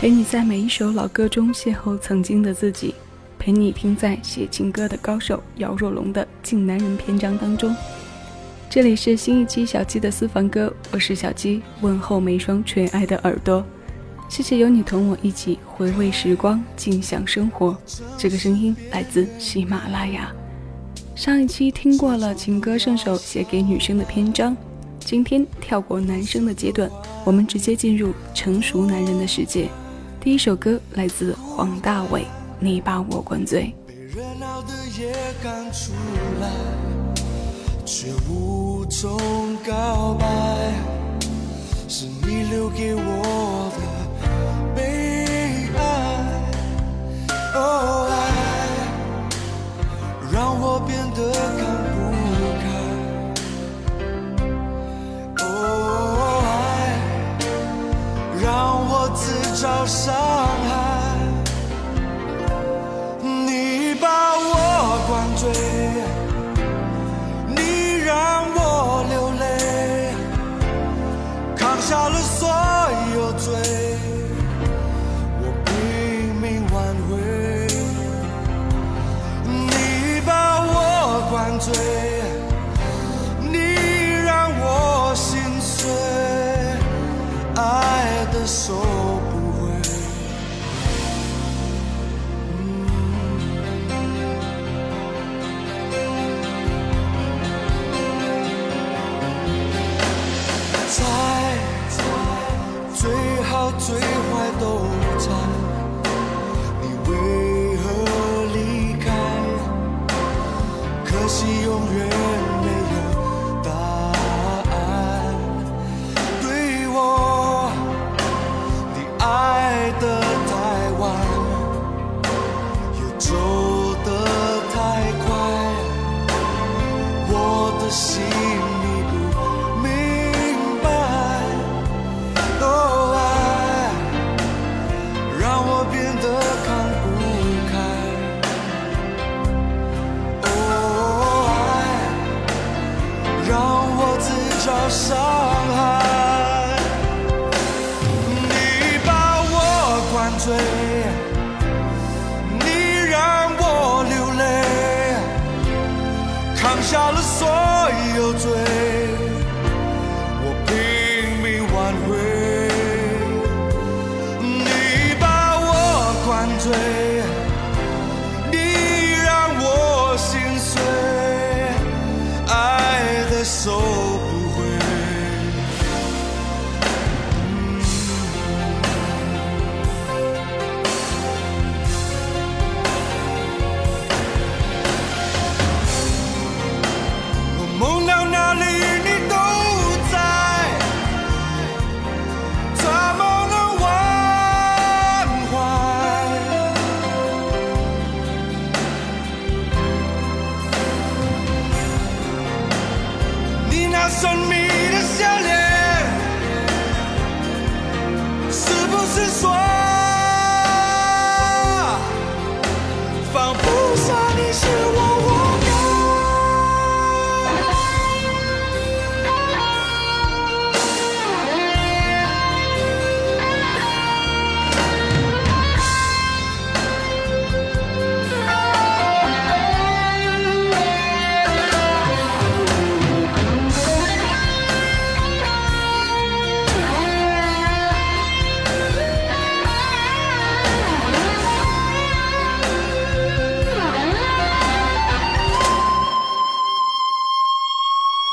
陪你在每一首老歌中邂逅曾经的自己，陪你听在写情歌的高手姚若龙的《敬男人》篇章当中。这里是新一期小鸡的私房歌，我是小鸡，问候每双垂爱的耳朵。谢谢有你同我一起回味时光，静享生活。这个声音来自喜马拉雅。上一期听过了情歌圣手写给女生的篇章，今天跳过男生的阶段，我们直接进入成熟男人的世界。第一首歌来自黄大炜，你把我灌醉。却无从告伤害。你把我灌醉，你让我流泪，扛下了所有罪，我拼命挽回。你把我灌醉，又醉，你让我心碎，爱的收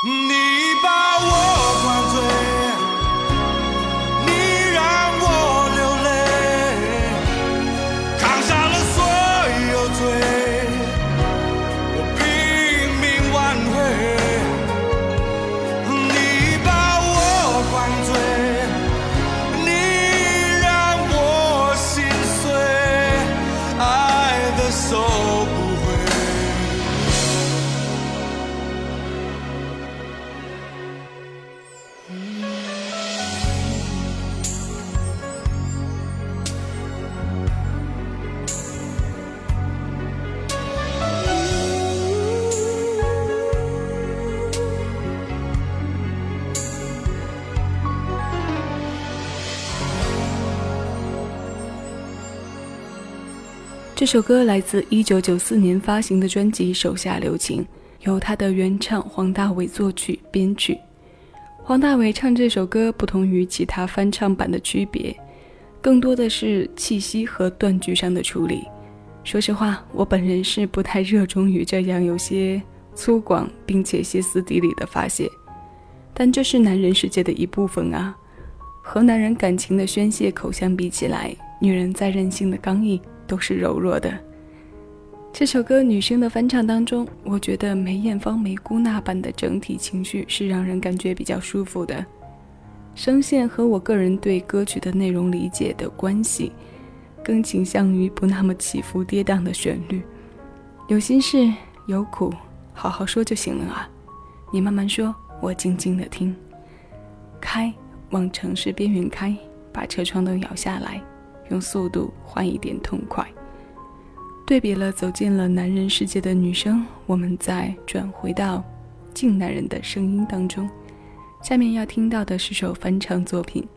你把我这首歌来自1994年发行的专辑《手下留情》，由他的原唱黄大炜作曲编曲。黄大炜唱这首歌不同于其他翻唱版的区别，更多的是气息和断句上的处理。说实话，我本人是不太热衷于这样有些粗犷并且歇斯底里的发泄，但这是男人世界的一部分啊。和男人感情的宣泄口相比起来，女人再任性的刚毅。都是柔弱的。这首歌女生的翻唱当中，我觉得梅艳芳、梅姑那版的整体情绪是让人感觉比较舒服的。声线和我个人对歌曲的内容理解的关系，更倾向于不那么起伏跌宕的旋律。有心事有苦，好好说就行了啊！你慢慢说，我静静的听。开，往城市边缘开，把车窗都摇下来。用速度换一点痛快。对比了走进了男人世界的女生，我们再转回到静男人的声音当中。下面要听到的是首翻唱作品，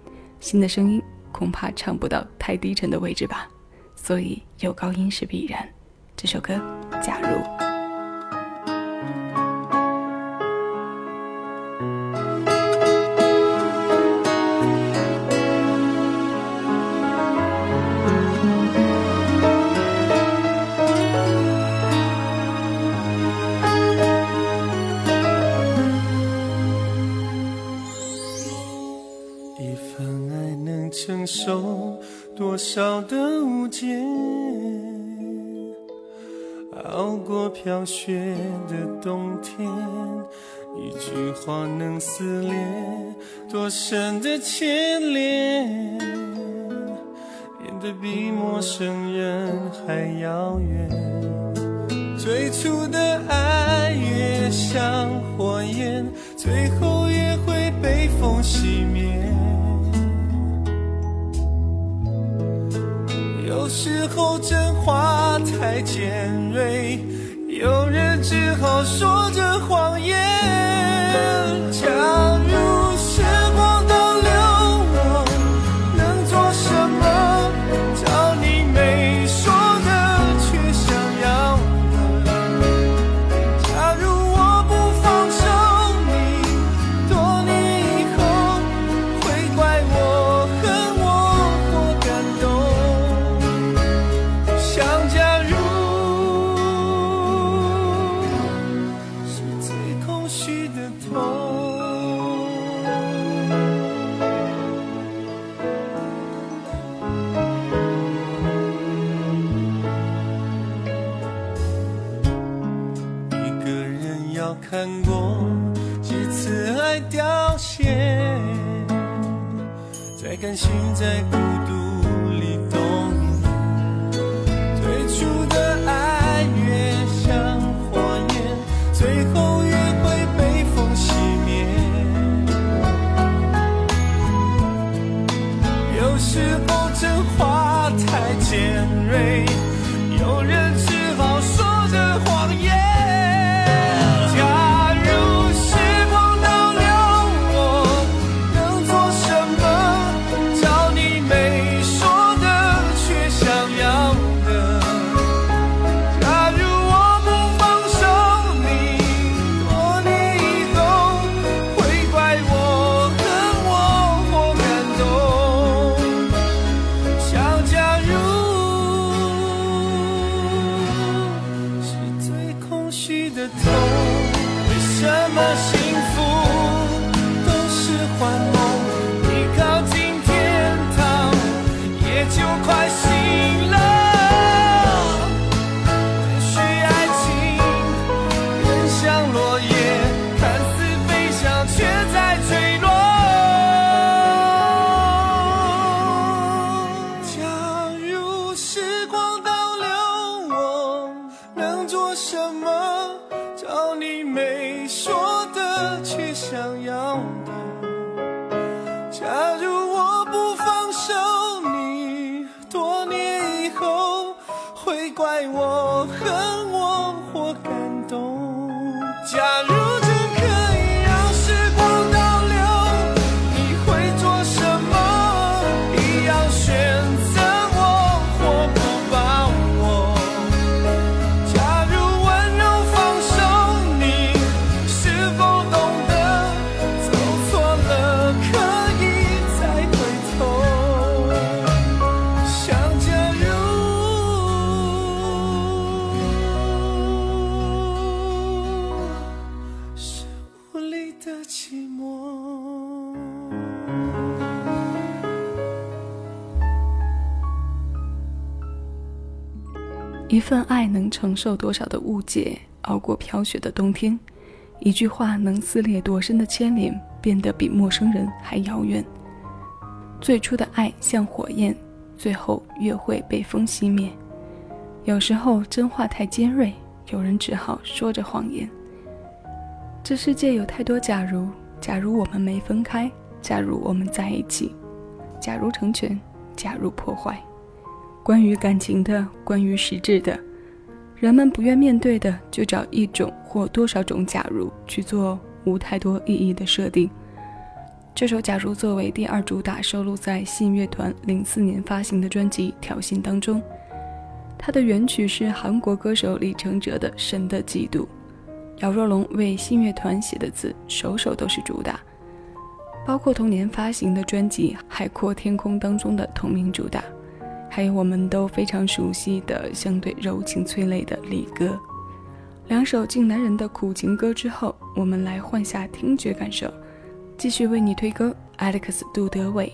新的声音恐怕唱不到太低沉的位置吧，所以有高音是必然。这首歌，假如。飘雪的冬天，一句话能撕裂多深的牵连，变得比陌生人还遥远。最初的爱越像火焰，最后也会被风熄灭。有时候真话太尖锐，有人只好说着谎言。一份爱能承受多少的误解，熬过飘雪的冬天；一句话能撕裂多深的牵连，变得比陌生人还遥远。最初的爱像火焰，最后越会被风熄灭。有时候真话太尖锐，有人只好说着谎言。这世界有太多假如，假如我们没分开，假如我们在一起，假如成全，假如破坏。关于感情的，关于实质的，人们不愿面对的，就找一种或多少种假如去做无太多意义的设定。这首《假如》作为第二主打，收录在信乐团零四年发行的专辑《挑衅》当中。它的原曲是韩国歌手李承哲的《神的嫉妒》，姚若龙为信乐团写的字，首首都是主打，包括同年发行的专辑《海阔天空》当中的同名主打，还有我们都非常熟悉的相对柔情催泪的《离歌》。两首敬男人的苦情歌之后，我们来换下听觉感受。继续为你推歌，Alex 杜德伟。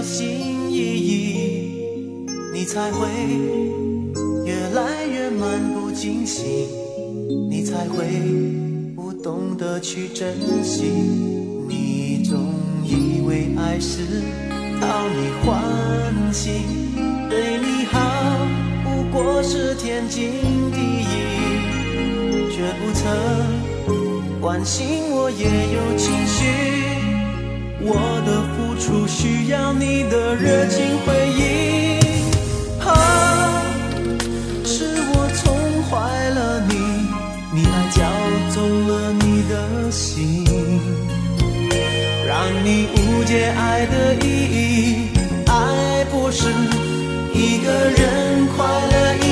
小心翼翼，你才会越来越漫不经心，你才会不懂得去珍惜。你总以为爱是讨你欢心，对你好不过是天经地义，却不曾关心我也有情绪。我的付出需要你的热情回应，啊，是我宠坏了你，你爱搅动了你的心，让你误解爱的意义。爱不是一个人快乐一，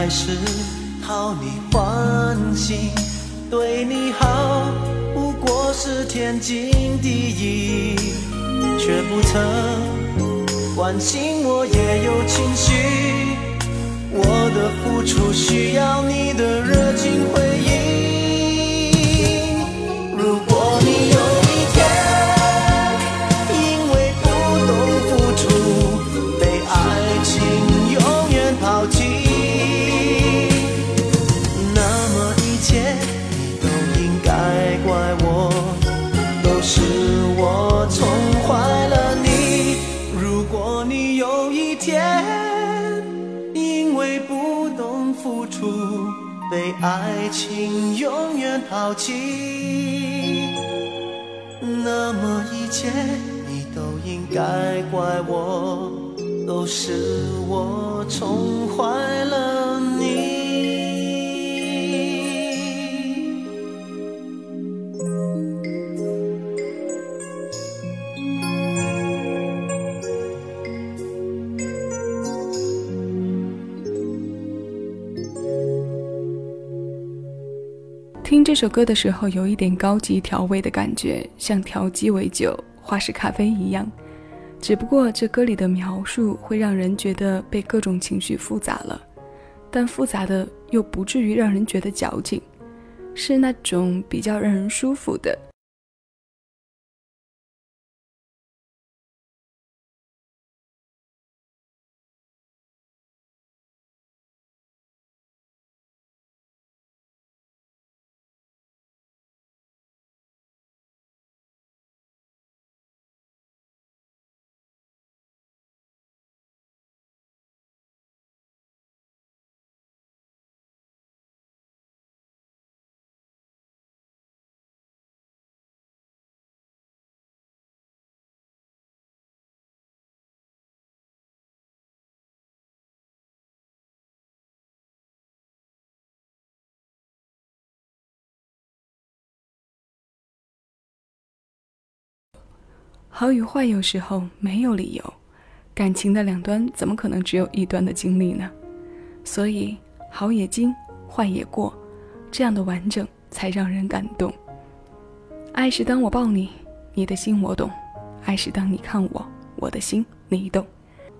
还是讨你欢心，对你好不过是天经地义，却不曾关心我也有情绪。我的付出需要你的热情回天因为不懂付出，被爱情永远抛弃，那么一切你都应该怪我，都是我宠坏了你。听这首歌的时候，有一点高级调味的感觉，像调鸡尾酒、花式咖啡一样。只不过这歌里的描述会让人觉得被各种情绪复杂了，但复杂的又不至于让人觉得矫情，是那种比较让人舒服的。好与坏有时候没有理由，感情的两端怎么可能只有一端的经历呢？所以好也经，坏也过，这样的完整才让人感动。爱是当我抱你，你的心我懂；爱是当你看我，我的心你懂。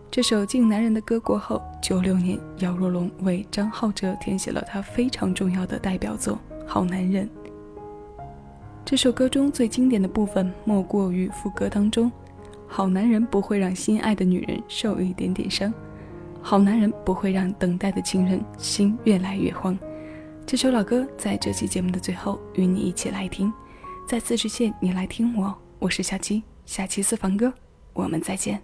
这首敬男人的歌过后，九六年，姚若龙为张浩哲填写了他非常重要的代表作《好男人》。这首歌中最经典的部分，莫过于副歌当中：“好男人不会让心爱的女人受一点点伤，好男人不会让等待的情人心越来越慌。”这首老歌在这期节目的最后，与你一起来听。再次致谢你来听我，我是小七，下期私房歌，我们再见。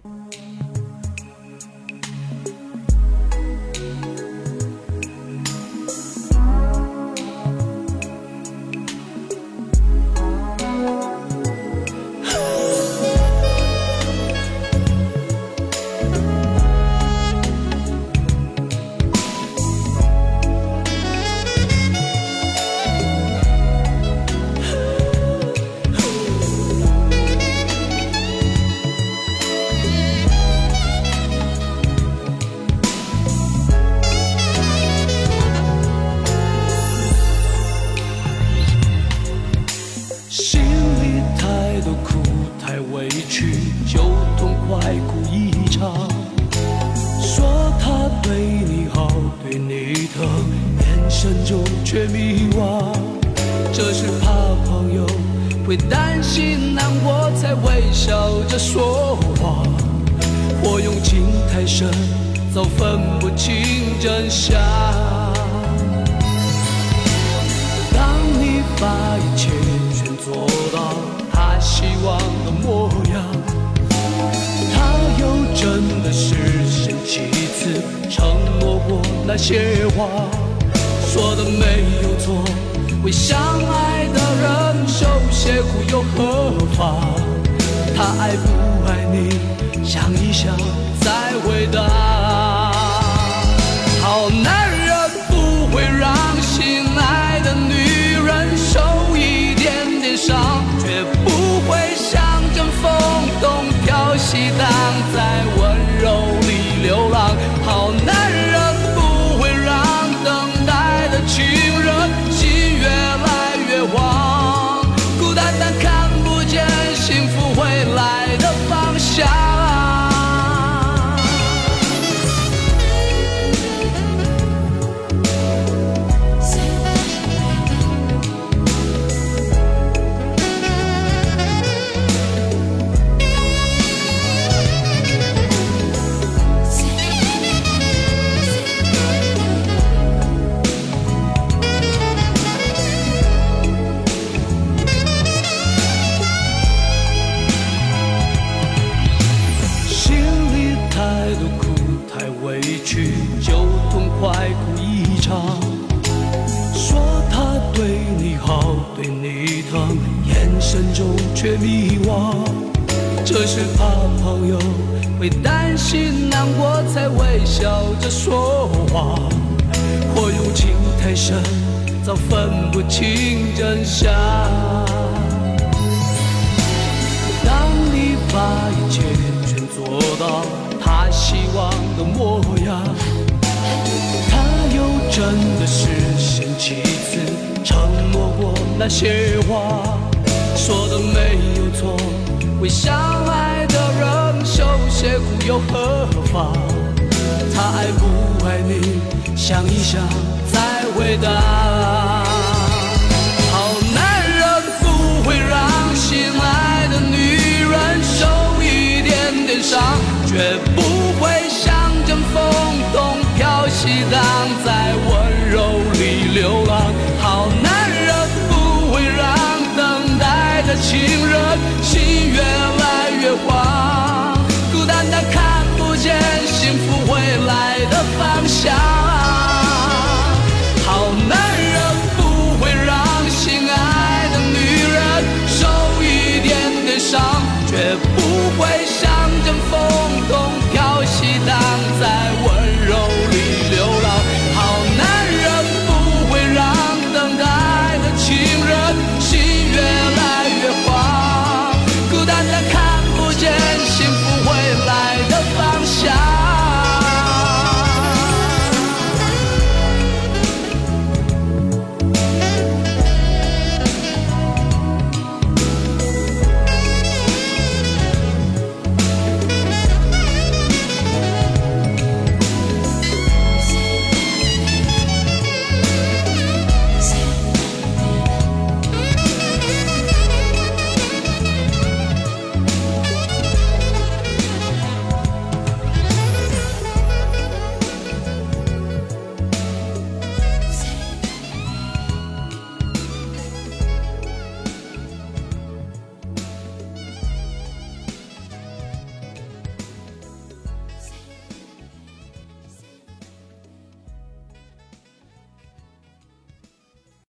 微笑着说谎。或用情太深，早分不清真相。当你把一切全做到他希望的模样，他又真的是先几次承诺过那些话。说的没有错，为相爱的人受些苦又何妨？他爱不爱你，想一想再回答。好男着说谎。或用情太深，早分不清真相。当你把一切全做到他希望的模样，他又真的是先几次承诺过那些话。说的没有错，为相爱的人受些苦又何妨？他爱不爱你想一想再回答。好男人不会让心爱的女人受一点点伤